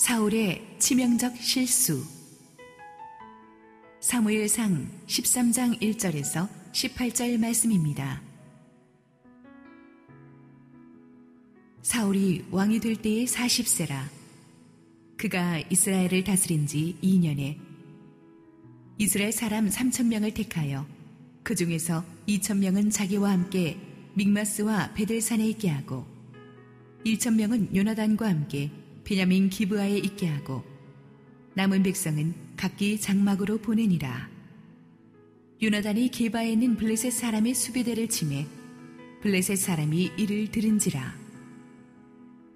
사울의 치명적 실수 사무엘상 13장 1절에서 18절 말씀입니다. 사울이 왕이 될 때의 40세라 그가 이스라엘을 다스린 지 2년에 이스라엘 사람 3천명을 택하여 그 중에서 2천명은 자기와 함께 믹마스와 베델산에 있게 하고 1천명은 요나단과 함께 베냐민 기브아에 있게 하고 남은 백성은 각기 장막으로 보내니라. 요나단이 기바에 있는 블레셋 사람의 수비대를 치매 블레셋 사람이 이를 들은지라.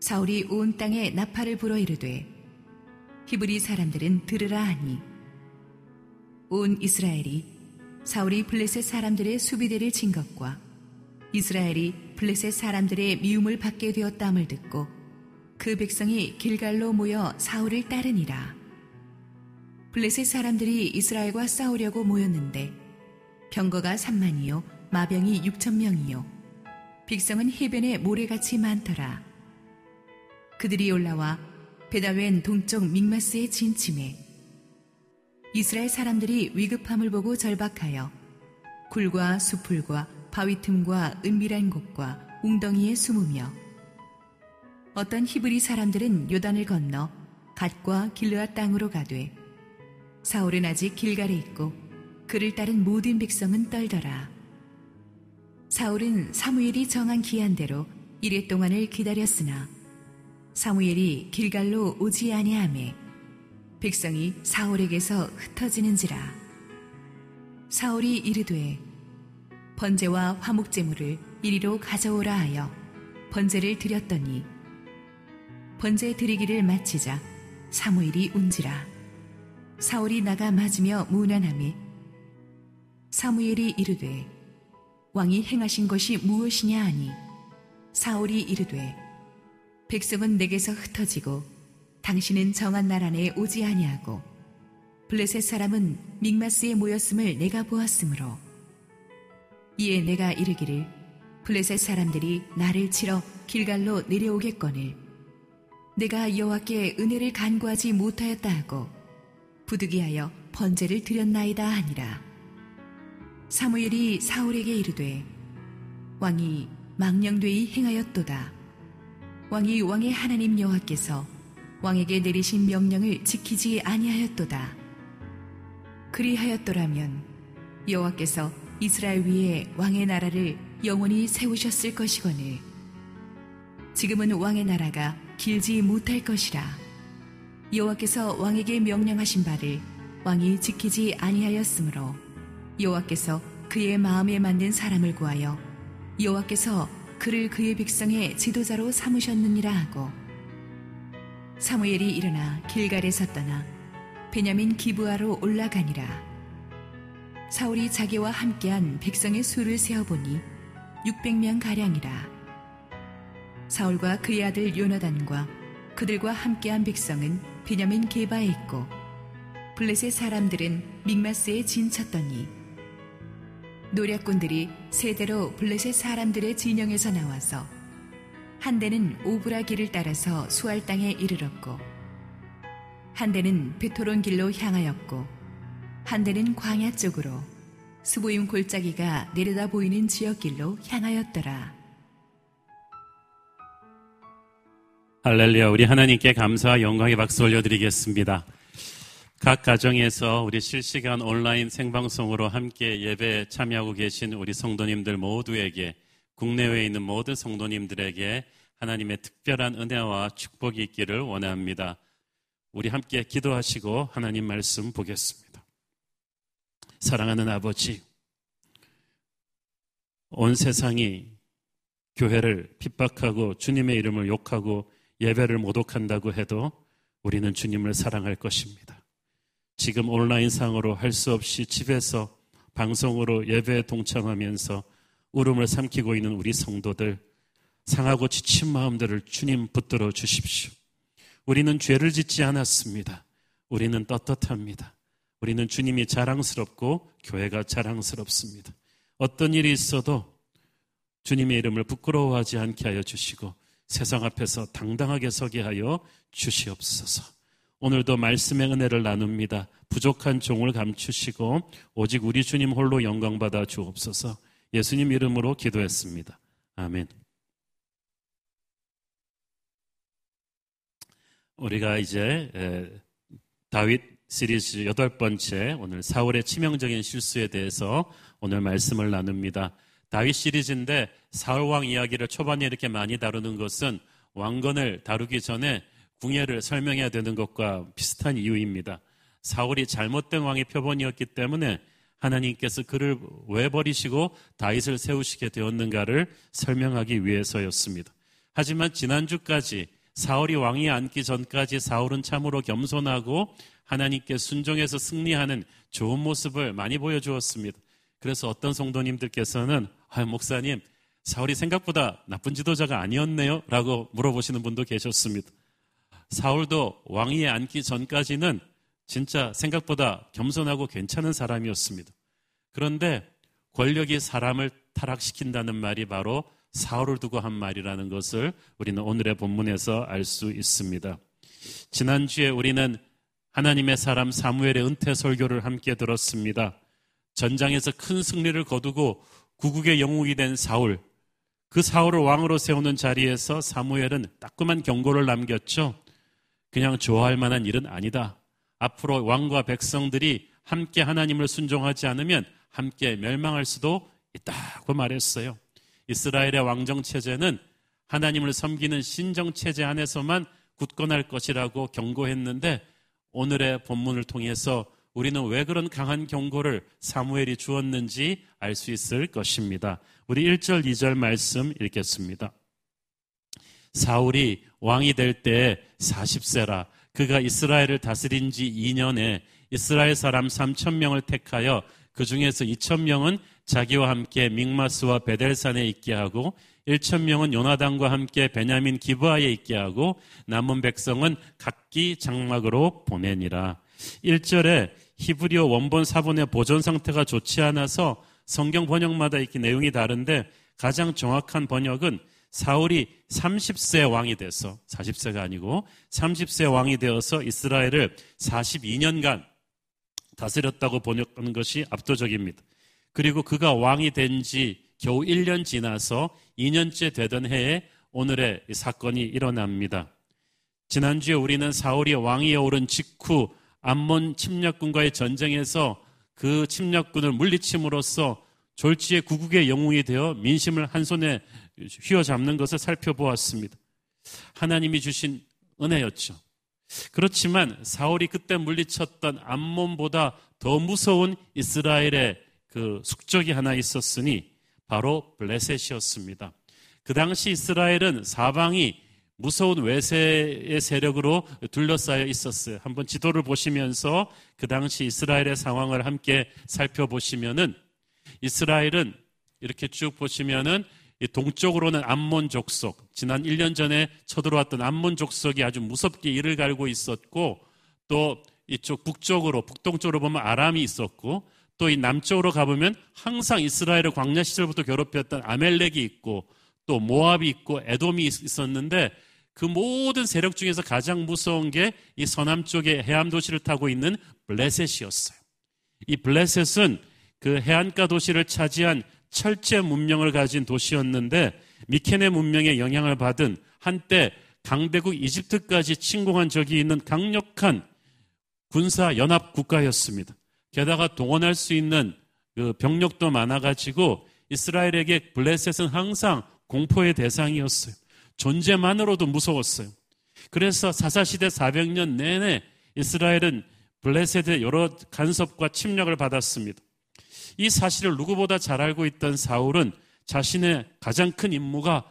사울이 온 땅에 나팔을 불어 이르되 히브리 사람들은 들으라 하니 온 이스라엘이 사울이 블레셋 사람들의 수비대를 친 것과 이스라엘이 블레셋 사람들의 미움을 받게 되었다함을 듣고 그 백성이 길갈로 모여 사울을 따르니라. 블레셋 사람들이 이스라엘과 싸우려고 모였는데 병거가 3만이요 마병이 6천 명이요 백성은 해변에 모래같이 많더라. 그들이 올라와 베다웬 동쪽 믹마스의 진침에 이스라엘 사람들이 위급함을 보고 절박하여 굴과 수풀과 바위 틈과 은밀한 곳과 웅덩이에 숨으며 어떤 히브리 사람들은 요단을 건너 갓과 길르아 땅으로 가되 사울은 아직 길갈에 있고 그를 따른 모든 백성은 떨더라. 사울은 사무엘이 정한 기한대로 이래 동안을 기다렸으나 사무엘이 길갈로 오지 아니하매 백성이 사울에게서 흩어지는지라 사울이 이르되 번제와 화목제물을 이리로 가져오라 하여 번제를 드렸더니 번제 드리기를 마치자 사무엘이 운지라 사울이 나가 맞으며 무난함에 사무엘이 이르되 왕이 행하신 것이 무엇이냐 하니 사울이 이르되 백성은 내게서 흩어지고 당신은 정한 날 안에 오지 아니하고 블레셋 사람은 믹마스에 모였음을 내가 보았으므로 이에 내가 이르기를 블레셋 사람들이 나를 치러 길갈로 내려오겠거늘 내가 여호와께 은혜를 간구하지 못하였다 하고 부득이하여 번제를 드렸나이다 하니라. 사무엘이 사울에게 이르되 왕이 망령되이 행하였도다. 왕이 왕의 하나님 여호와께서 왕에게 내리신 명령을 지키지 아니하였도다. 그리하였더라면 여호와께서 이스라엘 위에 왕의 나라를 영원히 세우셨을 것이거늘 지금은 왕의 나라가 길지 못할 것이라. 여호와께서 왕에게 명령하신 바를 왕이 지키지 아니하였으므로 여호와께서 그의 마음에 맞는 사람을 구하여 여호와께서 그를 그의 백성의 지도자로 삼으셨느니라 하고 사무엘이 일어나 길갈에서 떠나 베냐민 기브아로 올라가니라. 사울이 자기와 함께한 백성의 수를 세어보니 600명 가량이라 사울과 그의 아들 요나단과 그들과 함께한 백성은 베냐민 게바에 있고 블레셋 사람들은 믹마스에 진쳤더니 노략꾼들이 세 대로 블레셋 사람들의 진영에서 나와서 한 대는 오브라 길을 따라서 수알 땅에 이르렀고 한 대는 벧호론 길로 향하였고 한 대는 광야 쪽으로 스보임 골짜기가 내려다 보이는 지경 길로 향하였더라. 할렐루야. 우리 하나님께 감사와 영광의 박수 올려드리겠습니다. 각 가정에서 우리 실시간 온라인 생방송으로 함께 예배에 참여하고 계신 우리 성도님들 모두에게 국내외에 있는 모든 성도님들에게 하나님의 특별한 은혜와 축복이 있기를 원합니다. 우리 함께 기도하시고 하나님 말씀 보겠습니다. 사랑하는 아버지, 온 세상이 교회를 핍박하고 주님의 이름을 욕하고 예배를 모독한다고 해도 우리는 주님을 사랑할 것입니다. 지금 온라인상으로 할 수 없이 집에서 방송으로 예배에 동참하면서 울음을 삼키고 있는 우리 성도들, 상하고 지친 마음들을 주님 붙들어 주십시오. 우리는 죄를 짓지 않았습니다. 우리는 떳떳합니다. 우리는 주님이 자랑스럽고 교회가 자랑스럽습니다. 어떤 일이 있어도 주님의 이름을 부끄러워하지 않게 하여 주시고 세상 앞에서 당당하게 서게 하여 주시옵소서. 오늘도 말씀의 은혜를 나눕니다. 부족한 종을 감추시고 오직 우리 주님 홀로 영광 받아 주옵소서. 예수님 이름으로 기도했습니다. 아멘. 우리가 이제 다윗 시리즈 여덟 번째 오늘 사울의 치명적인 실수에 대해서 오늘 말씀을 나눕니다. 다윗 시리즈인데 사울 왕 이야기를 초반에 이렇게 많이 다루는 것은 왕건을 다루기 전에 궁예를 설명해야 되는 것과 비슷한 이유입니다. 사울이 잘못된 왕의 표본이었기 때문에 하나님께서 그를 왜 버리시고 다윗을 세우시게 되었는가를 설명하기 위해서였습니다. 하지만 지난주까지 사울이 왕이 앉기 전까지 사울은 참으로 겸손하고 하나님께 순종해서 승리하는 좋은 모습을 많이 보여주었습니다. 그래서 어떤 성도님들께서는 아, 목사님 사울이 생각보다 나쁜 지도자가 아니었네요 라고 물어보시는 분도 계셨습니다. 사울도 왕위에 앉기 전까지는 진짜 생각보다 겸손하고 괜찮은 사람이었습니다. 그런데 권력이 사람을 타락시킨다는 말이 바로 사울을 두고 한 말이라는 것을 우리는 오늘의 본문에서 알 수 있습니다. 지난주에 우리는 하나님의 사람 사무엘의 은퇴 설교를 함께 들었습니다. 전장에서 큰 승리를 거두고 구국의 영웅이 된 사울, 그 사울을 왕으로 세우는 자리에서 사무엘은 따끔한 경고를 남겼죠. 그냥 좋아할 만한 일은 아니다. 앞으로 왕과 백성들이 함께 하나님을 순종하지 않으면 함께 멸망할 수도 있다고 말했어요. 이스라엘의 왕정 체제는 하나님을 섬기는 신정 체제 안에서만 굳건할 것이라고 경고했는데 오늘의 본문을 통해서 우리는 왜 그런 강한 경고를 사무엘이 주었는지 알 수 있을 것입니다. 우리 1절, 2절 말씀 읽겠습니다. 사울이 왕이 될 때 40세라 그가 이스라엘을 다스린 지 2년에 이스라엘 사람 3천 명을 택하여 그 중에서 2천 명은 자기와 함께 믹마스와 베델산에 있게 하고 1천 명은 요나단과 함께 베냐민 기브아에 있게 하고 남은 백성은 각기 장막으로 보내니라. 1절에 히브리어 원본 사본의 보존 상태가 좋지 않아서 성경 번역마다 이렇게 내용이 다른데 가장 정확한 번역은 사울이 30세 왕이 돼서 40세가 아니고 30세 왕이 되어서 이스라엘을 42년간 다스렸다고 번역하는 것이 압도적입니다. 그리고 그가 왕이 된 지 겨우 1년 지나서 2년째 되던 해에 오늘의 사건이 일어납니다. 지난주에 우리는 사울이 왕위에 오른 직후 암몬 침략군과의 전쟁에서 그 침략군을 물리침으로써 졸지의 구국의 영웅이 되어 민심을 한 손에 휘어잡는 것을 살펴보았습니다. 하나님이 주신 은혜였죠. 그렇지만 사울이 그때 물리쳤던 암몬보다 더 무서운 이스라엘의 그 숙적이 하나 있었으니 바로 블레셋이었습니다. 그 당시 이스라엘은 사방이 무서운 외세의 세력으로 둘러싸여 있었어요. 한번 지도를 보시면서 그 당시 이스라엘의 상황을 함께 살펴보시면은 이스라엘은 이렇게 쭉 보시면은 동쪽으로는 암몬 족속, 지난 1년 전에 쳐들어왔던 암몬 족속이 아주 무섭게 이를 갈고 있었고 또 이쪽 북쪽으로 북동쪽으로 보면 아람이 있었고 또 이 남쪽으로 가보면 항상 이스라엘을 광야 시절부터 괴롭혔던 아멜렉이 있고 또 모압이 있고 에돔이 있었는데 그 모든 세력 중에서 가장 무서운 게 이 서남 쪽의 해안 도시를 타고 있는 블레셋이었어요. 이 블레셋은 그 해안가 도시를 차지한 철제 문명을 가진 도시였는데 미케네 문명의 영향을 받은 한때 강대국 이집트까지 침공한 적이 있는 강력한 군사 연합 국가였습니다. 게다가 동원할 수 있는 그 병력도 많아가지고 이스라엘에게 블레셋은 항상 공포의 대상이었어요. 존재만으로도 무서웠어요. 그래서 사사시대 400년 내내 이스라엘은 블레셋의 여러 간섭과 침략을 받았습니다. 이 사실을 누구보다 잘 알고 있던 사울은 자신의 가장 큰 임무가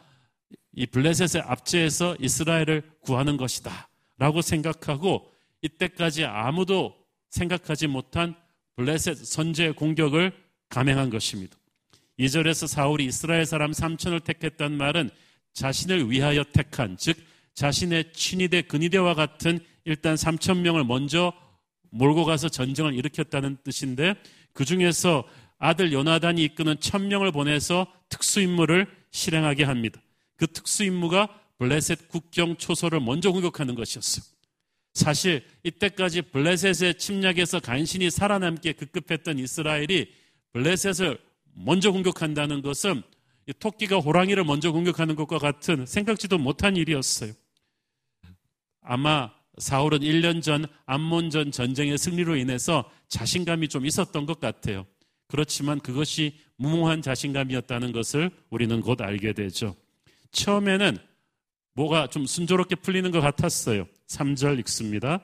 이 블레셋의 압제에서 이스라엘을 구하는 것이다. 라고 생각하고 이때까지 아무도 생각하지 못한 블레셋 선제의 공격을 감행한 것입니다. 2절에서 사울이 이스라엘 사람 3천을 택했단 말은 자신을 위하여 택한, 즉, 자신의 친위대, 근위대와 같은 일단 3천 명을 먼저 몰고 가서 전쟁을 일으켰다는 뜻인데 그 중에서 아들 요나단이 이끄는 천 명을 보내서 특수 임무를 실행하게 합니다. 그 특수 임무가 블레셋 국경 초소를 먼저 공격하는 것이었어요. 사실 이때까지 블레셋의 침략에서 간신히 살아남기에 급급했던 이스라엘이 블레셋을 먼저 공격한다는 것은 토끼가 호랑이를 먼저 공격하는 것과 같은 생각지도 못한 일이었어요. 아마 사울은 1년 전 암몬전 전쟁의 승리로 인해서 자신감이 좀 있었던 것 같아요. 그렇지만 그것이 무모한 자신감이었다는 것을 우리는 곧 알게 되죠. 처음에는 뭐가 좀 순조롭게 풀리는 것 같았어요. 3절 읽습니다.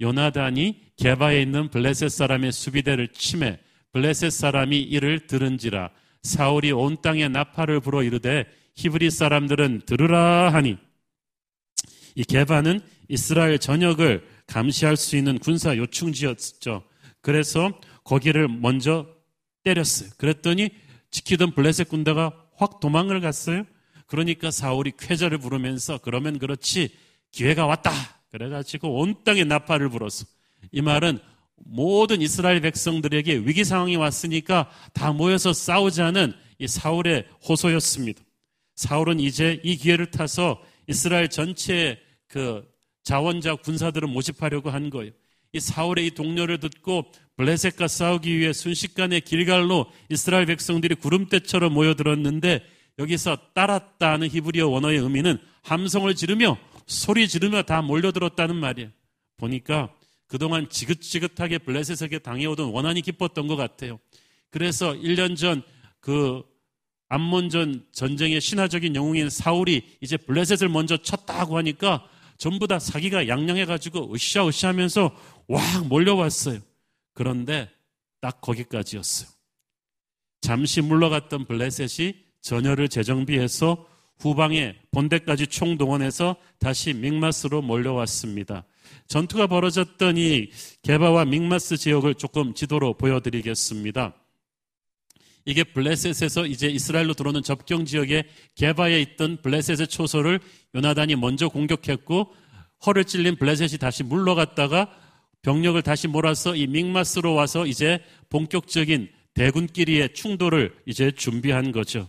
요나단이 개바에 있는 블레셋 사람의 수비대를 침해 블레셋 사람이 이를 들은지라 사울이 온 땅에 나팔을 불어 이르되 히브리 사람들은 들으라 하니 이 개바는 이스라엘 전역을 감시할 수 있는 군사 요충지였죠. 그래서 거기를 먼저 때렸어요. 그랬더니 지키던 블레셋 군대가 확 도망을 갔어요. 그러니까 사울이 쾌절을 부르면서 그러면 그렇지 기회가 왔다. 그래가지고 온 땅에 나팔을 불었어. 이 말은 모든 이스라엘 백성들에게 위기 상황이 왔으니까 다 모여서 싸우자는 이 사울의 호소였습니다. 사울은 이제 이 기회를 타서 이스라엘 전체의 그 자원자 군사들을 모집하려고 한 거예요. 이 사울의 이 동료를 듣고 블레셋과 싸우기 위해 순식간에 길갈로 이스라엘 백성들이 구름대처럼 모여들었는데 여기서 따랐다 는 히브리어 원어의 의미는 함성을 지르며 소리 지르며 다 몰려들었다는 말이에요. 보니까 그동안 지긋지긋하게 블레셋에게 당해오던 원한이 기뻤던 것 같아요. 그래서 1년 전 그 암몬전 전쟁의 신화적인 영웅인 사울이 이제 블레셋을 먼저 쳤다고 하니까 전부 다 사기가 양양해가지고 으쌰으쌰 하면서 왁 몰려왔어요. 그런데 딱 거기까지였어요. 잠시 물러갔던 블레셋이 전열을 재정비해서 후방에 본대까지 총동원해서 다시 믹마스로 몰려왔습니다. 전투가 벌어졌던 이 게바와 믹마스 지역을 조금 지도로 보여드리겠습니다. 이게 블레셋에서 이제 이스라엘로 들어오는 접경 지역에 게바에 있던 블레셋의 초소를 요나단이 먼저 공격했고 허를 찔린 블레셋이 다시 물러갔다가 병력을 다시 몰아서 이 믹마스로 와서 이제 본격적인 대군끼리의 충돌을 이제 준비한 거죠.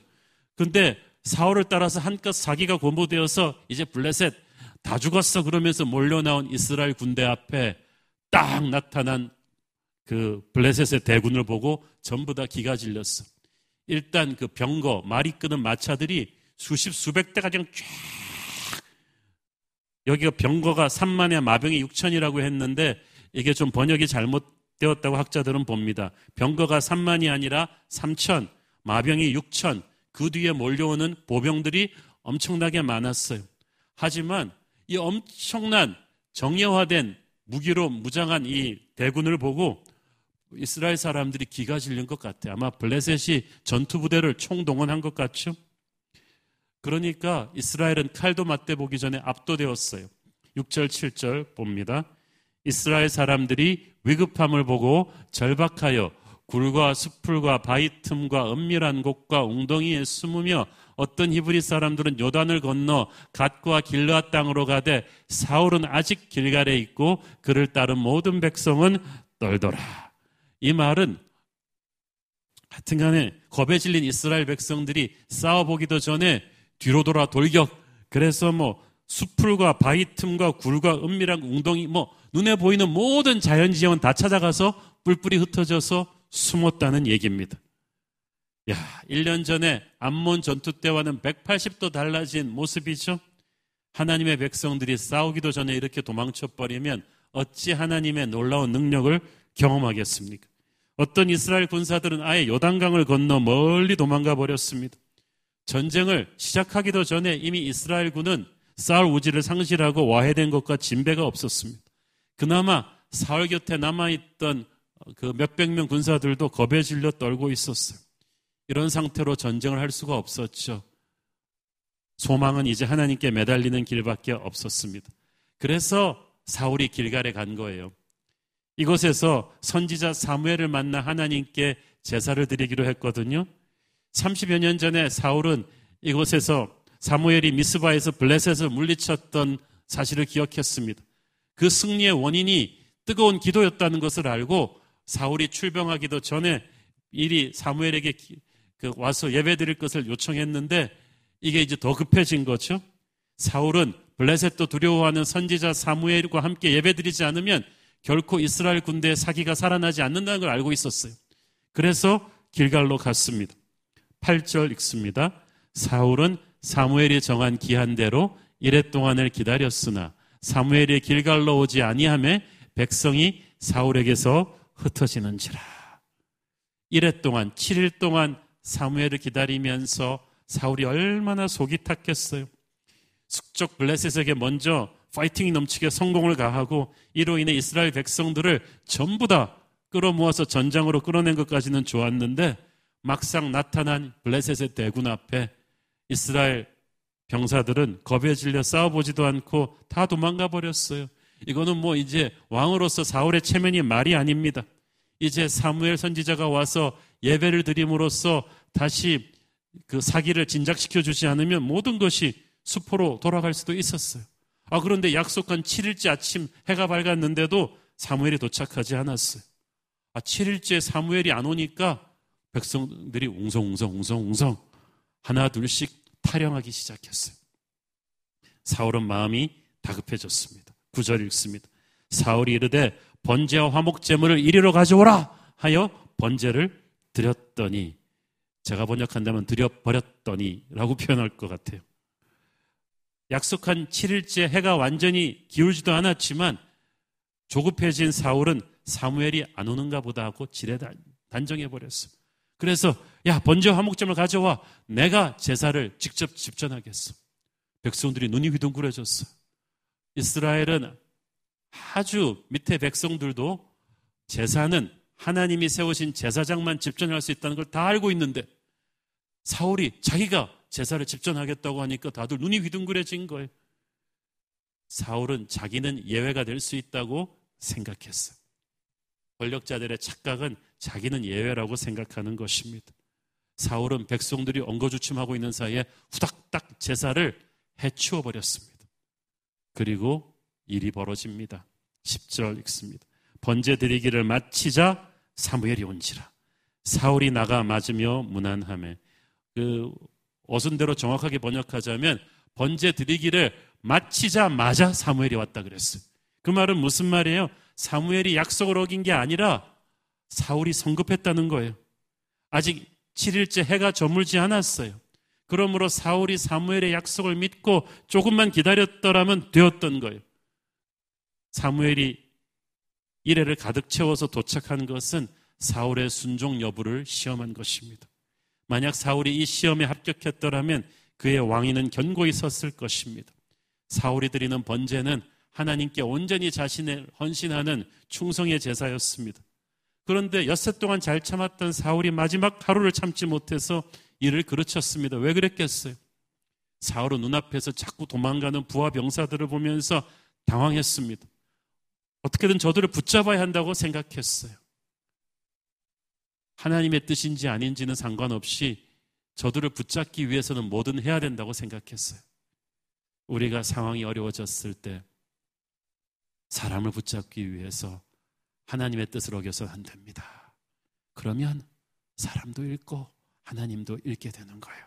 근데 사울을 따라서 한껏 사기가 고무되어서 이제 블레셋 다 죽었어 그러면서 몰려 나온 이스라엘 군대 앞에 딱 나타난 그 블레셋의 대군을 보고 전부 다 기가 질렸어. 일단 그 병거, 말이 끄는 마차들이 수십, 수백 대가 그냥 쫙 여기가 병거가 3만에 마병이 6천이라고 했는데 이게 좀 번역이 잘못되었다고 학자들은 봅니다. 병거가 3만이 아니라 3천, 마병이 6천, 그 뒤에 몰려오는 보병들이 엄청나게 많았어요. 하지만 이 엄청난 정예화된 무기로 무장한 이 대군을 보고 이스라엘 사람들이 기가 질린 것 같아요. 아마 블레셋이 전투부대를 총동원한 것 같죠? 그러니까 이스라엘은 칼도 맞대 보기 전에 압도되었어요. 6절, 7절 봅니다. 이스라엘 사람들이 위급함을 보고 절박하여 굴과 숲풀과 바위 틈과 은밀한 곳과 웅덩이에 숨으며 어떤 히브리 사람들은 요단을 건너 갓과 길르앗 땅으로 가되 사울은 아직 길갈에 있고 그를 따른 모든 백성은 떨더라. 이 말은 하여튼 간에 겁에 질린 이스라엘 백성들이 싸워보기도 전에 뒤로 돌아 돌격. 그래서 뭐 숲풀과 바위 틈과 굴과 은밀한 웅덩이 뭐 눈에 보이는 모든 자연지형은 다 찾아가서 뿔뿔이 흩어져서 숨었다는 얘기입니다. 야, 1년 전에 암몬 전투 때와는 180도 달라진 모습이죠? 하나님의 백성들이 싸우기도 전에 이렇게 도망쳐 버리면 어찌 하나님의 놀라운 능력을 경험하겠습니까? 어떤 이스라엘 군사들은 아예 요단강을 건너 멀리 도망가 버렸습니다. 전쟁을 시작하기도 전에 이미 이스라엘 군은 싸울 우지를 상실하고 와해된 것과 진배가 없었습니다. 그나마 사울 곁에 남아있던 그 몇백 명 군사들도 겁에 질려 떨고 있었어요. 이런 상태로 전쟁을 할 수가 없었죠. 소망은 이제 하나님께 매달리는 길밖에 없었습니다. 그래서 사울이 길갈에 간 거예요. 이곳에서 선지자 사무엘을 만나 하나님께 제사를 드리기로 했거든요. 30여 년 전에 사울은 이곳에서 사무엘이 미스바에서 블레셋을 물리쳤던 사실을 기억했습니다. 그 승리의 원인이 뜨거운 기도였다는 것을 알고 사울이 출병하기도 전에 일이 사무엘에게 그 와서 예배 드릴 것을 요청했는데 이게 이제 더 급해진 거죠. 사울은 블레셋도 두려워하는 선지자 사무엘과 함께 예배드리지 않으면 결코 이스라엘 군대의 사기가 살아나지 않는다는 걸 알고 있었어요. 그래서 길갈로 갔습니다. 8절 읽습니다. 사울은 사무엘이 정한 기한대로 이래 동안을 기다렸으나 사무엘이 길갈로 오지 아니함에 백성이 사울에게서 흩어지는지라. 이래 동안 7일 동안 사무엘을 기다리면서 사울이 얼마나 속이 탔겠어요. 숙적 블레셋에게 먼저 파이팅이 넘치게 성공을 가하고 이로 인해 이스라엘 백성들을 전부 다 끌어모아서 전장으로 끌어낸 것까지는 좋았는데 막상 나타난 블레셋의 대군 앞에 이스라엘 병사들은 겁에 질려 싸워보지도 않고 다 도망가 버렸어요. 이거는 뭐 이제 왕으로서 사울의 체면이 말이 아닙니다. 이제 사무엘 선지자가 와서 예배를 드림으로써 다시 그 사기를 진작시켜 주지 않으면 모든 것이 수포로 돌아갈 수도 있었어요. 아, 그런데 약속한 7일째 아침 해가 밝았는데도 사무엘이 도착하지 않았어요. 아, 7일째 사무엘이 안 오니까 백성들이 웅성웅성 웅성웅성 하나 둘씩 타령하기 시작했어요. 사울은 마음이 다급해졌습니다. 구절 읽습니다. 사울이 이르되 번제와 화목 제물을 이리로 가져오라 하여 번제를 드렸더니 제가 번역한다면 드려버렸더니라고 표현할 것 같아요. 약속한 7일째 해가 완전히 기울지도 않았지만 조급해진 사울은 사무엘이 안 오는가 보다 하고 지레 단정해 버렸어. 그래서 야 번제 화목점을 가져와 내가 제사를 직접 집전하겠어. 백성들이 눈이 휘둥그레졌어. 이스라엘은 아주 밑에 백성들도 제사는 하나님이 세우신 제사장만 집전할 수 있다는 걸 다 알고 있는데 사울이 자기가 제사를 집전하겠다고 하니까 다들 눈이 휘둥그레진 거예요. 사울은 자기는 예외가 될 수 있다고 생각했어. 권력자들의 착각은 자기는 예외라고 생각하는 것입니다. 사울은 백성들이 엉거주춤하고 있는 사이에 후닥닥 제사를 해치워 버렸습니다. 그리고 일이 벌어집니다. 10절 읽습니다. 번제 드리기를 마치자 사무엘이 온지라. 사울이 나가 맞으며 무난함에 그 어순대로 정확하게 번역하자면 번제 드리기를 마치자마자 사무엘이 왔다 그랬어요. 그 말은 무슨 말이에요? 사무엘이 약속을 어긴 게 아니라 사울이 성급했다는 거예요. 아직 7일째 해가 저물지 않았어요. 그러므로 사울이 사무엘의 약속을 믿고 조금만 기다렸더라면 되었던 거예요. 사무엘이 이래를 가득 채워서 도착한 것은 사울의 순종 여부를 시험한 것입니다. 만약 사울이 이 시험에 합격했더라면 그의 왕위는 견고히 섰을 것입니다. 사울이 드리는 번제는 하나님께 온전히 자신을 헌신하는 충성의 제사였습니다. 그런데 엿새 동안 잘 참았던 사울이 마지막 하루를 참지 못해서 이를 그르쳤습니다. 왜 그랬겠어요? 사울은 눈앞에서 자꾸 도망가는 부하 병사들을 보면서 당황했습니다. 어떻게든 저들을 붙잡아야 한다고 생각했어요. 하나님의 뜻인지 아닌지는 상관없이 저들을 붙잡기 위해서는 뭐든 해야 된다고 생각했어요. 우리가 상황이 어려워졌을 때 사람을 붙잡기 위해서 하나님의 뜻을 어겨서는 안 됩니다. 그러면 사람도 읽고 하나님도 읽게 되는 거예요.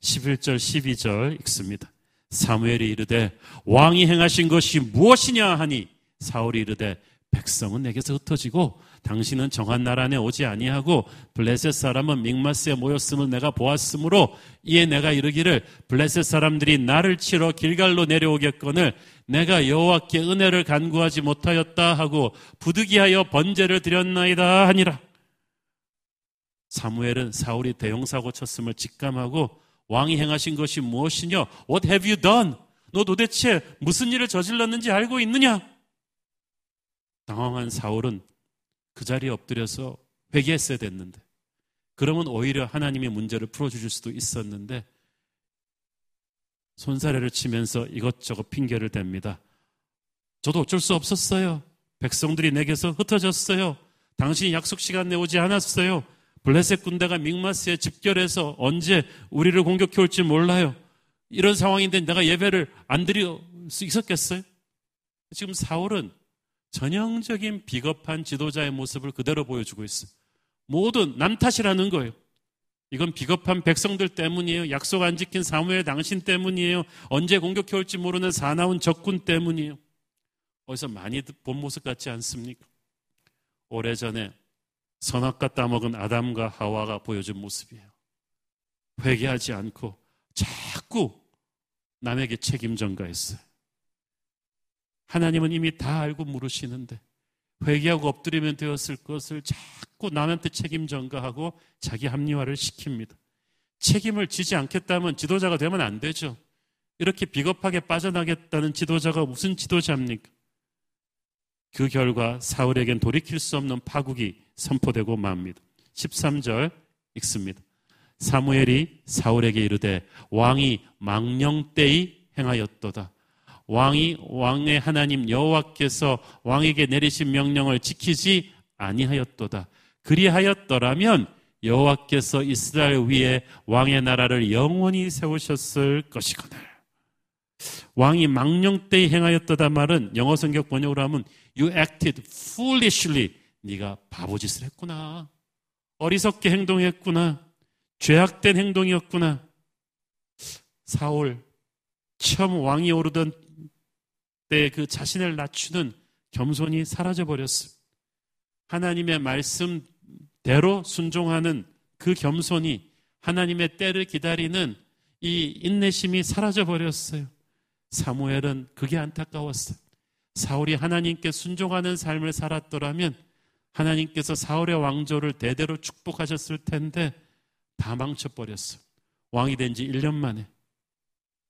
11절, 12절 읽습니다. 사무엘이 이르되 왕이 행하신 것이 무엇이냐 하니 사울이 이르되 백성은 내게서 흩어지고 당신은 정한 나라 안에 오지 아니하고 블레셋 사람은 믹마스에 모였음을 내가 보았으므로 이에 내가 이르기를 블레셋 사람들이 나를 치러 길갈로 내려오겠거늘 내가 여호와께 은혜를 간구하지 못하였다 하고 부득이하여 번제를 드렸나이다 하니라. 사무엘은 사울이 대형사고 쳤음을 직감하고 왕이 행하신 것이 무엇이냐? What have you done? 너 도대체 무슨 일을 저질렀는지 알고 있느냐? 당황한 사울은 그 자리에 엎드려서 회개했어야 됐는데 그러면 오히려 하나님의 문제를 풀어주실 수도 있었는데 손사래를 치면서 이것저것 핑계를 댑니다. 저도 어쩔 수 없었어요. 백성들이 내게서 흩어졌어요. 당신이 약속 시간 내 오지 않았어요. 블레셋 군대가 믹마스에 집결해서 언제 우리를 공격해 올지 몰라요. 이런 상황인데 내가 예배를 안 드릴 수 있었겠어요? 지금 사울은 전형적인 비겁한 지도자의 모습을 그대로 보여주고 있어요. 모든 남 탓이라는 거예요. 이건 비겁한 백성들 때문이에요. 약속 안 지킨 사무엘 당신 때문이에요. 언제 공격해 올지 모르는 사나운 적군 때문이에요. 어디서 많이 본 모습 같지 않습니까? 오래전에 선악과 따먹은 아담과 하와가 보여준 모습이에요. 회개하지 않고 자꾸 남에게 책임 전가했어요. 하나님은 이미 다 알고 물으시는데 회개하고 엎드리면 되었을 것을 자꾸 남한테 책임 전가하고 자기 합리화를 시킵니다. 책임을 지지 않겠다면 지도자가 되면 안 되죠. 이렇게 비겁하게 빠져나겠다는 지도자가 무슨 지도자입니까? 그 결과 사울에겐 돌이킬 수 없는 파국이 선포되고 맙니다. 13절 읽습니다. 사무엘이 사울에게 이르되 왕이 망령때이 행하였도다. 왕이 왕의 하나님 여호와께서 왕에게 내리신 명령을 지키지 아니하였도다. 그리하였더라면 여호와께서 이스라엘 위에 왕의 나라를 영원히 세우셨을 것이거늘. 왕이 망령 때 행하였도다 말은 영어 성격 번역으로 하면 you acted foolishly. 네가 바보짓을 했구나. 어리석게 행동했구나. 죄악된 행동이었구나. 사울 처음 왕이 오르던 때 그 자신을 낮추는 겸손이 사라져 버렸습니다. 하나님의 말씀대로 순종하는 그 겸손이 하나님의 때를 기다리는 이 인내심이 사라져 버렸어요. 사무엘은 그게 안타까웠어요. 사울이 하나님께 순종하는 삶을 살았더라면 하나님께서 사울의 왕조를 대대로 축복하셨을 텐데 다 망쳐버렸어. 왕이 된 지 1년 만에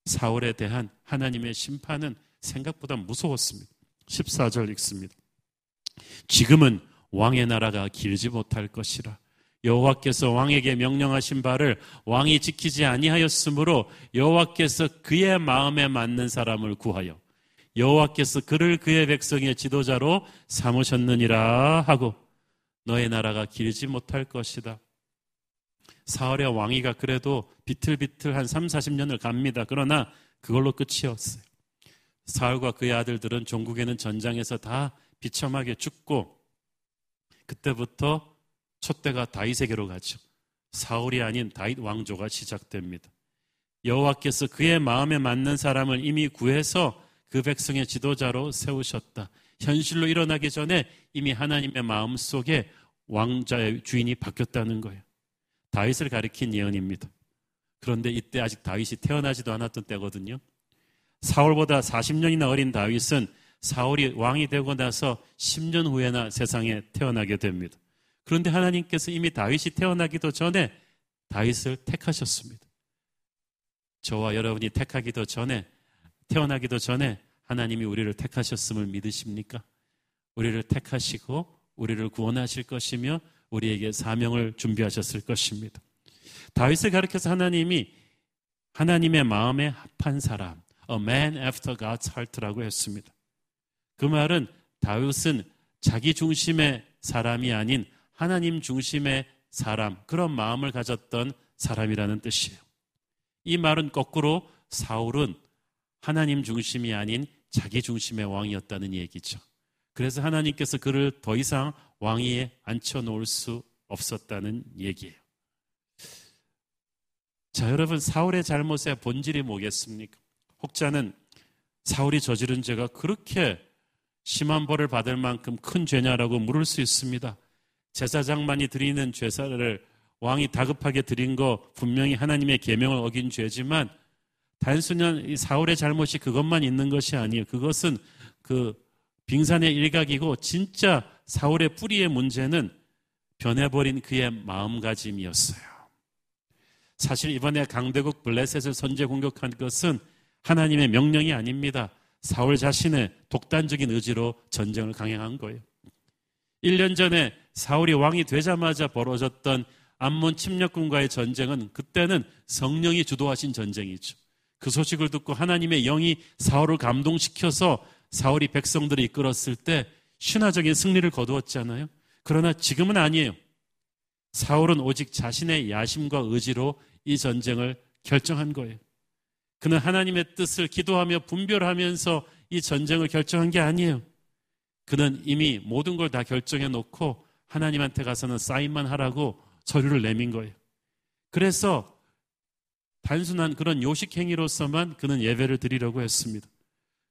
사울에 대한 하나님의 심판은 생각보다 무서웠습니다. 14절 읽습니다. 지금은 왕의 나라가 길지 못할 것이라. 여호와께서 왕에게 명령하신 바를 왕이 지키지 아니하였으므로 여호와께서 그의 마음에 맞는 사람을 구하여 여호와께서 그를 그의 백성의 지도자로 삼으셨느니라 하고 너의 나라가 길지 못할 것이다. 사울의 왕위가 그래도 비틀비틀 한 3, 40년을 갑니다. 그러나 그걸로 끝이었어요. 사울과 그의 아들들은 종국에는 전장에서 다 비참하게 죽고 그때부터 첫대가 다윗에게로 가죠. 사울이 아닌 다윗 왕조가 시작됩니다. 여호와께서 그의 마음에 맞는 사람을 이미 구해서 그 백성의 지도자로 세우셨다. 현실로 일어나기 전에 이미 하나님의 마음 속에 왕자의 주인이 바뀌었다는 거예요. 다윗을 가리킨 예언입니다. 그런데 이때 아직 다윗이 태어나지도 않았던 때거든요. 사울보다 40년이나 어린 다윗은 사울이 왕이 되고 나서 10년 후에나 세상에 태어나게 됩니다. 그런데 하나님께서 이미 다윗이 태어나기도 전에 다윗을 택하셨습니다. 저와 여러분이 택하기도 전에 태어나기도 전에 하나님이 우리를 택하셨음을 믿으십니까? 우리를 택하시고 우리를 구원하실 것이며 우리에게 사명을 준비하셨을 것입니다. 다윗을 가르켜서 하나님이 하나님의 마음에 합한 사람, a man after God's heart라고 했습니다. 그 말은 다윗은 자기 중심의 사람이 아닌 하나님 중심의 사람, 그런 마음을 가졌던 사람이라는 뜻이에요. 이 말은 거꾸로 사울은 하나님 중심이 아닌 자기 중심의 왕이었다는 얘기죠. 그래서 하나님께서 그를 더 이상 왕위에 앉혀놓을 수 없었다는 얘기예요. 자, 여러분, 사울의 잘못의 본질이 뭐겠습니까? 혹자는 사울이 저지른 죄가 그렇게 심한 벌을 받을 만큼 큰 죄냐라고 물을 수 있습니다. 제사장만이 드리는 죄사를 왕이 다급하게 드린 거 분명히 하나님의 계명을 어긴 죄지만 단순한 사울의 잘못이 그것만 있는 것이 아니에요. 그것은 그 빙산의 일각이고 진짜 사울의 뿌리의 문제는 변해버린 그의 마음가짐이었어요. 사실 이번에 강대국 블레셋을 선제 공격한 것은 하나님의 명령이 아닙니다. 사울 자신의 독단적인 의지로 전쟁을 강행한 거예요. 1년 전에 사울이 왕이 되자마자 벌어졌던 암몬 침략군과의 전쟁은 그때는 성령이 주도하신 전쟁이죠. 그 소식을 듣고 하나님의 영이 사울을 감동시켜서 사울이 백성들을 이끌었을 때 신화적인 승리를 거두었잖아요. 그러나 지금은 아니에요. 사울은 오직 자신의 야심과 의지로 이 전쟁을 결정한 거예요. 그는 하나님의 뜻을 기도하며 분별하면서 이 전쟁을 결정한 게 아니에요. 그는 이미 모든 걸 다 결정해 놓고 하나님한테 가서는 사인만 하라고 서류를 내민 거예요. 그래서 단순한 그런 요식 행위로서만 그는 예배를 드리려고 했습니다.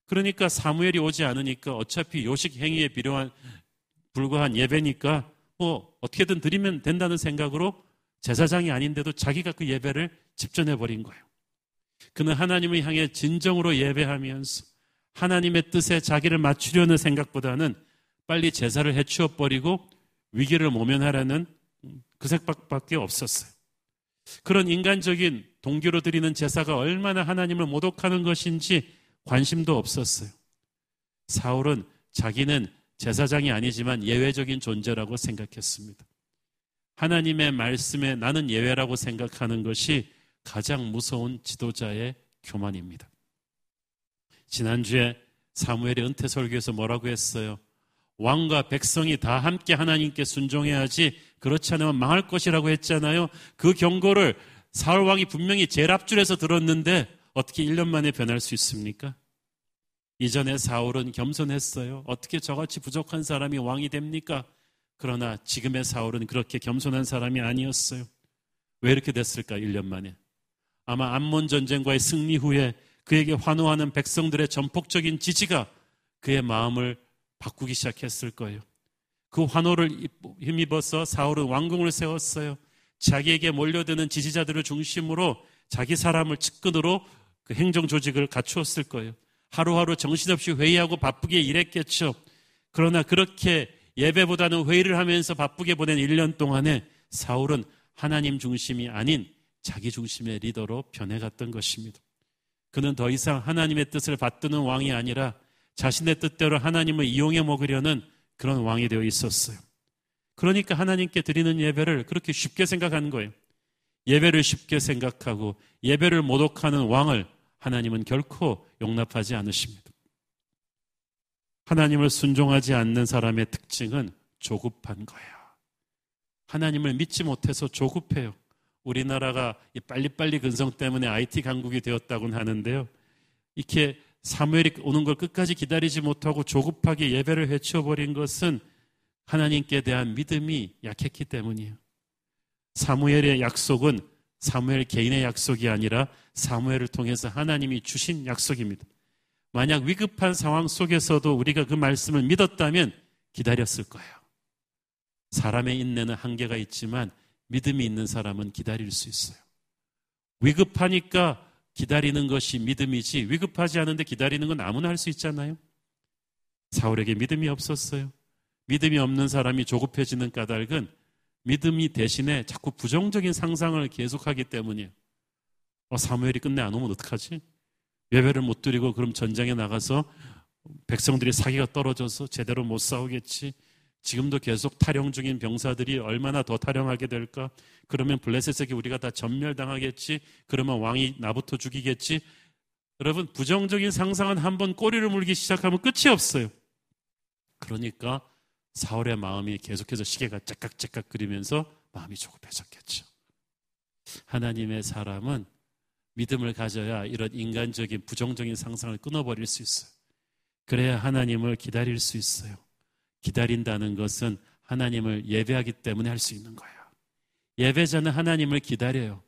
그러니까 사무엘이 오지 않으니까 어차피 요식 행위에 필요한 불과한 예배니까 뭐 어떻게든 드리면 된다는 생각으로 제사장이 아닌데도 자기가 그 예배를 집전해 버린 거예요. 그는 하나님을 향해 진정으로 예배하면서 하나님의 뜻에 자기를 맞추려는 생각보다는 빨리 제사를 해치워 버리고 위기를 모면하라는 그 생각밖에 없었어요. 그런 인간적인 동기로 드리는 제사가 얼마나 하나님을 모독하는 것인지 관심도 없었어요. 사울은 자기는 제사장이 아니지만 예외적인 존재라고 생각했습니다. 하나님의 말씀에 나는 예외라고 생각하는 것이 가장 무서운 지도자의 교만입니다. 지난주에 사무엘의 은퇴 설교에서 뭐라고 했어요? 왕과 백성이 다 함께 하나님께 순종해야지 그렇지 않으면 망할 것이라고 했잖아요. 그 경고를 사울 왕이 분명히 제일 앞줄에서 들었는데 어떻게 1년 만에 변할 수 있습니까? 이전에 사울은 겸손했어요. 어떻게 저같이 부족한 사람이 왕이 됩니까? 그러나 지금의 사울은 그렇게 겸손한 사람이 아니었어요. 왜 이렇게 됐을까? 1년 만에. 아마 암몬 전쟁과의 승리 후에 그에게 환호하는 백성들의 전폭적인 지지가 그의 마음을 바꾸기 시작했을 거예요. 그 환호를 힘입어서 사울은 왕궁을 세웠어요. 자기에게 몰려드는 지지자들을 중심으로 자기 사람을 측근으로 그 행정 조직을 갖추었을 거예요. 하루하루 정신없이 회의하고 바쁘게 일했겠죠. 그러나 그렇게 예배보다는 회의를 하면서 바쁘게 보낸 1년 동안에 사울은 하나님 중심이 아닌 자기 중심의 리더로 변해갔던 것입니다. 그는 더 이상 하나님의 뜻을 받드는 왕이 아니라 자신의 뜻대로 하나님을 이용해 먹으려는 그런 왕이 되어 있었어요. 그러니까 하나님께 드리는 예배를 그렇게 쉽게 생각하는 거예요. 예배를 쉽게 생각하고 예배를 모독하는 왕을 하나님은 결코 용납하지 않으십니다. 하나님을 순종하지 않는 사람의 특징은 조급한 거예요. 하나님을 믿지 못해서 조급해요. 우리나라가 빨리빨리 근성 때문에 IT 강국이 되었다고는 하는데요. 이렇게 사무엘이 오는 걸 끝까지 기다리지 못하고 조급하게 예배를 해치워버린 것은 하나님께 대한 믿음이 약했기 때문이에요. 사무엘의 약속은 사무엘 개인의 약속이 아니라 사무엘을 통해서 하나님이 주신 약속입니다. 만약 위급한 상황 속에서도 우리가 그 말씀을 믿었다면 기다렸을 거예요. 사람의 인내는 한계가 있지만 믿음이 있는 사람은 기다릴 수 있어요. 위급하니까 기다리는 것이 믿음이지 위급하지 않은데 기다리는 건 아무나 할 수 있잖아요. 사울에게 믿음이 없었어요. 믿음이 없는 사람이 조급해지는 까닭은 믿음이 대신에 자꾸 부정적인 상상을 계속하기 때문이에요. 어, 사무엘이 끝내 안 오면 어떡하지? 예배를 못 드리고 그럼 전장에 나가서 백성들이 사기가 떨어져서 제대로 못 싸우겠지. 지금도 계속 탈영 중인 병사들이 얼마나 더 탈영하게 될까? 그러면 블레셋에게 우리가 다 전멸당하겠지? 그러면 왕이 나부터 죽이겠지? 여러분, 부정적인 상상은 한번 꼬리를 물기 시작하면 끝이 없어요. 그러니까 사울의 마음이 계속해서 시계가 째깍째깍 그리면서 마음이 조급해졌겠죠. 하나님의 사람은 믿음을 가져야 이런 인간적인 부정적인 상상을 끊어버릴 수 있어요. 그래야 하나님을 기다릴 수 있어요. 기다린다는 것은 하나님을 예배하기 때문에 할 수 있는 거예요. 예배자는 하나님을 기다려요.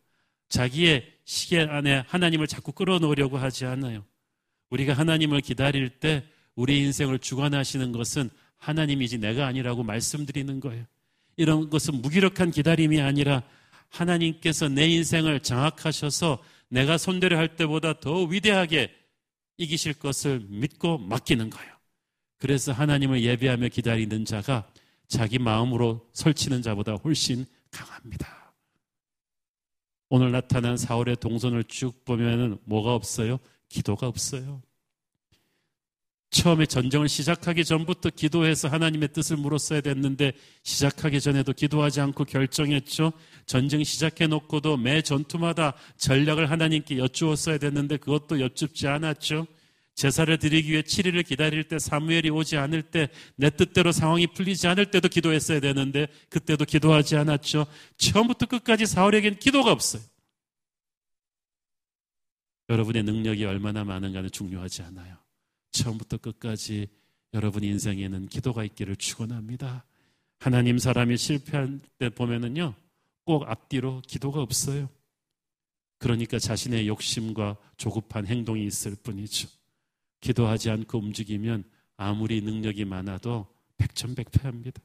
자기의 시계 안에 하나님을 자꾸 끌어놓으려고 하지 않아요. 우리가 하나님을 기다릴 때 우리 인생을 주관하시는 것은 하나님이지 내가 아니라고 말씀드리는 거예요. 이런 것은 무기력한 기다림이 아니라 하나님께서 내 인생을 장악하셔서 내가 손대려 할 때보다 더 위대하게 이기실 것을 믿고 맡기는 거예요. 그래서 하나님을 예배하며 기다리는 자가 자기 마음으로 설치는 자보다 훨씬 강합니다. 오늘 나타난 사울의 동선을 쭉 보면 뭐가 없어요? 기도가 없어요. 처음에 전쟁을 시작하기 전부터 기도해서 하나님의 뜻을 물었어야 됐는데 시작하기 전에도 기도하지 않고 결정했죠. 전쟁 시작해 놓고도 매 전투마다 전략을 하나님께 여쭈었어야 됐는데 그것도 여쭙지 않았죠. 제사를 드리기 위해 7일을 기다릴 때 사무엘이 오지 않을 때 내 뜻대로 상황이 풀리지 않을 때도 기도했어야 되는데 그때도 기도하지 않았죠. 처음부터 끝까지 사울에겐 기도가 없어요. 여러분의 능력이 얼마나 많은가는 중요하지 않아요. 처음부터 끝까지 여러분 인생에는 기도가 있기를 축원합니다. 하나님 사람이 실패할 때 보면은요 꼭 앞뒤로 기도가 없어요. 그러니까 자신의 욕심과 조급한 행동이 있을 뿐이죠. 기도하지 않고 움직이면 아무리 능력이 많아도 백전백패합니다.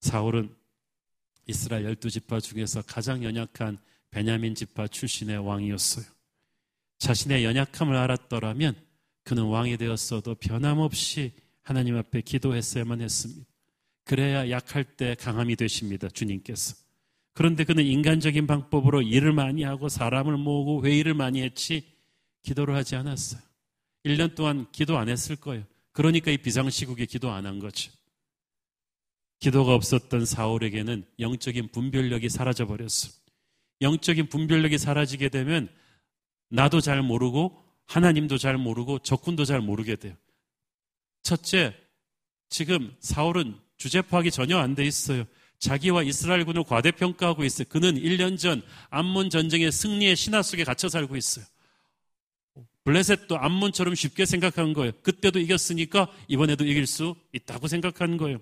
사울은 이스라엘 열두 지파 중에서 가장 연약한 베냐민 지파 출신의 왕이었어요. 자신의 연약함을 알았더라면 그는 왕이 되었어도 변함없이 하나님 앞에 기도했어야만 했습니다. 그래야 약할 때 강함이 되십니다. 주님께서. 그런데 그는 인간적인 방법으로 일을 많이 하고 사람을 모으고 회의를 많이 했지 기도를 하지 않았어요. 1년 동안 기도 안 했을 거예요. 그러니까 이 비상시국에 기도 안 한 거죠. 기도가 없었던 사울에게는 영적인 분별력이 사라져 버렸어. 영적인 분별력이 사라지게 되면 나도 잘 모르고 하나님도 잘 모르고 적군도 잘 모르게 돼요. 첫째, 지금 사울은 주제 파악이 전혀 안 돼 있어요. 자기와 이스라엘군을 과대평가하고 있어요. 그는 1년 전 암몬 전쟁의 승리의 신화 속에 갇혀 살고 있어요. 블레셋도 암몬처럼 쉽게 생각한 거예요. 그때도 이겼으니까 이번에도 이길 수 있다고 생각한 거예요.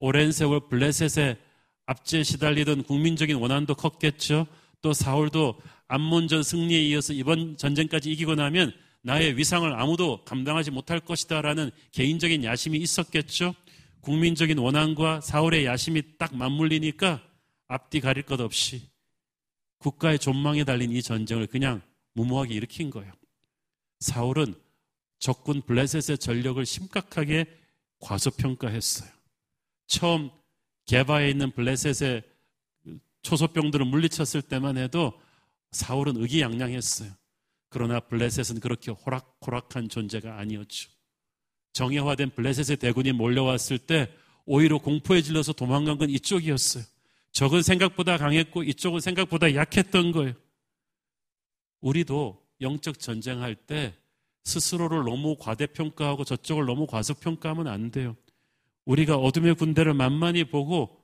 오랜 세월 블레셋의 압제에 시달리던 국민적인 원한도 컸겠죠. 또 사울도 암몬전 승리에 이어서 이번 전쟁까지 이기고 나면 나의 위상을 아무도 감당하지 못할 것이다라는 개인적인 야심이 있었겠죠. 국민적인 원한과 사울의 야심이 딱 맞물리니까 앞뒤 가릴 것 없이 국가의 존망에 달린 이 전쟁을 그냥 무모하게 일으킨 거예요. 사울은 적군 블레셋의 전력을 심각하게 과소평가했어요. 처음 개바에 있는 블레셋의 초소병들을 물리쳤을 때만 해도 사울은 의기양양했어요. 그러나 블레셋은 그렇게 호락호락한 존재가 아니었죠. 정예화된 블레셋의 대군이 몰려왔을 때 오히려 공포에 질려서 도망간 건 이쪽이었어요. 적은 생각보다 강했고 이쪽은 생각보다 약했던 거예요. 우리도 영적 전쟁할 때 스스로를 너무 과대평가하고 저쪽을 너무 과소평가하면 안 돼요. 우리가 어둠의 군대를 만만히 보고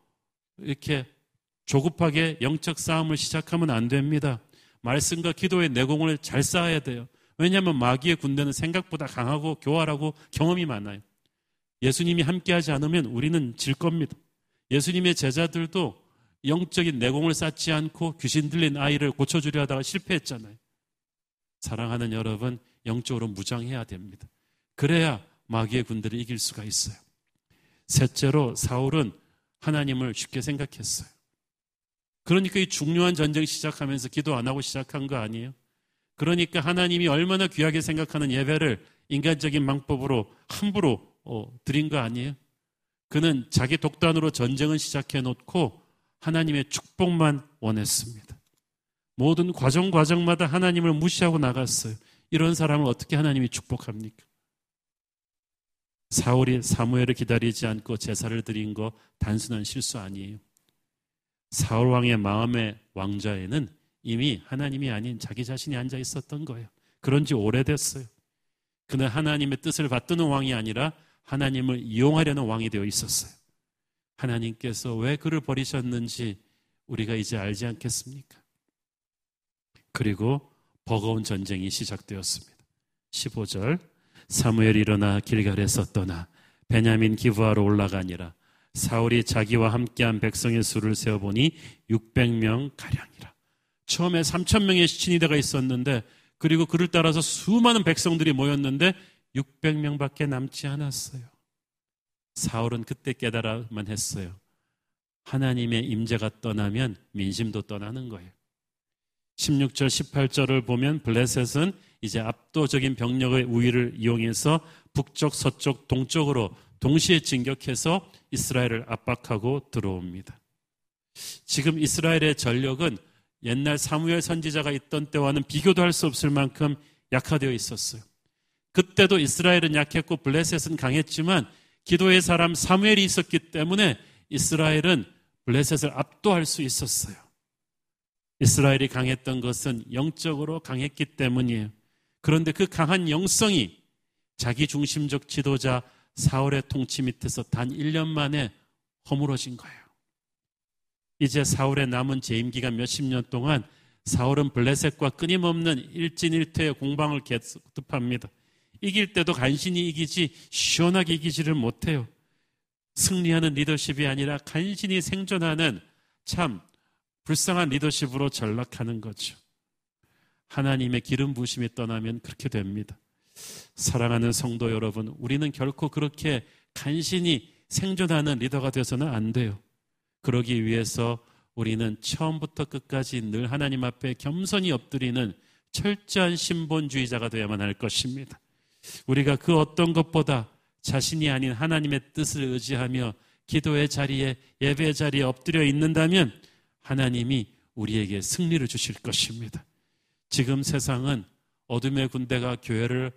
이렇게 조급하게 영적 싸움을 시작하면 안 됩니다. 말씀과 기도의 내공을 잘 쌓아야 돼요. 왜냐하면 마귀의 군대는 생각보다 강하고 교활하고 경험이 많아요. 예수님이 함께하지 않으면 우리는 질 겁니다. 예수님의 제자들도 영적인 내공을 쌓지 않고 귀신 들린 아이를 고쳐주려 하다가 실패했잖아요. 사랑하는 여러분, 영적으로 무장해야 됩니다. 그래야 마귀의 군대를 이길 수가 있어요. 셋째로 사울은 하나님을 쉽게 생각했어요. 그러니까 이 중요한 전쟁 시작하면서 기도 안 하고 시작한 거 아니에요? 그러니까 하나님이 얼마나 귀하게 생각하는 예배를 인간적인 방법으로 함부로 어, 드린 거 아니에요? 그는 자기 독단으로 전쟁을 시작해 놓고 하나님의 축복만 원했습니다. 모든 과정 과정마다 하나님을 무시하고 나갔어요. 이런 사람을 어떻게 하나님이 축복합니까? 사울이 사무엘을 기다리지 않고 제사를 드린 거 단순한 실수 아니에요. 사울 왕의 마음의 왕자에는 이미 하나님이 아닌 자기 자신이 앉아 있었던 거예요. 그런 지 오래됐어요. 그는 하나님의 뜻을 받드는 왕이 아니라 하나님을 이용하려는 왕이 되어 있었어요. 하나님께서 왜 그를 버리셨는지 우리가 이제 알지 않겠습니까? 그리고 버거운 전쟁이 시작되었습니다. 15절 사무엘이 일어나 길갈에서 떠나 베냐민 기부하러 올라가니라 사울이 자기와 함께한 백성의 수를 세어보니 600명 가량이라. 처음에 3천 명의 시친이대가 있었는데 그리고 그를 따라서 수많은 백성들이 모였는데 600명밖에 남지 않았어요. 사울은 그때 깨달아만 했어요. 하나님의 임재가 떠나면 민심도 떠나는 거예요. 16절, 18절을 보면 블레셋은 이제 압도적인 병력의 우위를 이용해서 북쪽, 서쪽, 동쪽으로 동시에 진격해서 이스라엘을 압박하고 들어옵니다. 지금 이스라엘의 전력은 옛날 사무엘 선지자가 있던 때와는 비교도 할 수 없을 만큼 약화되어 있었어요. 그때도 이스라엘은 약했고 블레셋은 강했지만 기도의 사람 사무엘이 있었기 때문에 이스라엘은 블레셋을 압도할 수 있었어요. 이스라엘이 강했던 것은 영적으로 강했기 때문이에요. 그런데 그 강한 영성이 자기 중심적 지도자 사울의 통치 밑에서 단 1년 만에 허물어진 거예요. 이제 사울의 남은 재임 기간 몇십 년 동안 사울은 블레셋과 끊임없는 일진일퇴의 공방을 계속합니다. 이길 때도 간신히 이기지 시원하게 이기지를 못해요. 승리하는 리더십이 아니라 간신히 생존하는 참 불쌍한 리더십으로 전락하는 거죠. 하나님의 기름 부심이 떠나면 그렇게 됩니다. 사랑하는 성도 여러분, 우리는 결코 그렇게 간신히 생존하는 리더가 되어서는 안 돼요. 그러기 위해서 우리는 처음부터 끝까지 늘 하나님 앞에 겸손히 엎드리는 철저한 신본주의자가 되어야만 할 것입니다. 우리가 그 어떤 것보다 자신이 아닌 하나님의 뜻을 의지하며 기도의 자리에 예배의 자리에 엎드려 있는다면 하나님이 우리에게 승리를 주실 것입니다. 지금 세상은 어둠의 군대가 교회를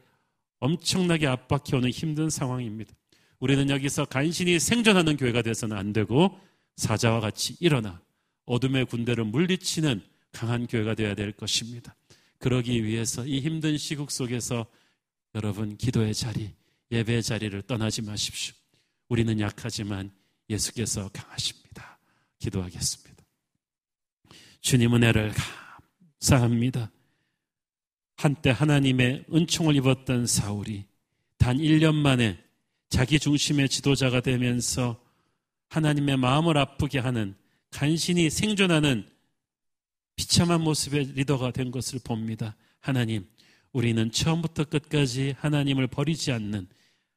엄청나게 압박해오는 힘든 상황입니다. 우리는 여기서 간신히 생존하는 교회가 돼서는 안 되고 사자와 같이 일어나 어둠의 군대를 물리치는 강한 교회가 되어야 될 것입니다. 그러기 위해서 이 힘든 시국 속에서 여러분 기도의 자리, 예배의 자리를 떠나지 마십시오. 우리는 약하지만 예수께서 강하십니다. 기도하겠습니다. 주님 은혜를 감사합니다. 한때 하나님의 은총을 입었던 사울이 단 1년 만에 자기 중심의 지도자가 되면서 하나님의 마음을 아프게 하는 간신히 생존하는 비참한 모습의 리더가 된 것을 봅니다. 하나님, 우리는 처음부터 끝까지 하나님을 버리지 않는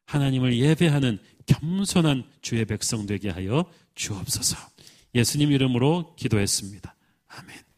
하나님을 예배하는 겸손한 주의 백성 되게 하여 주옵소서. 예수님 이름으로 기도했습니다. 아멘.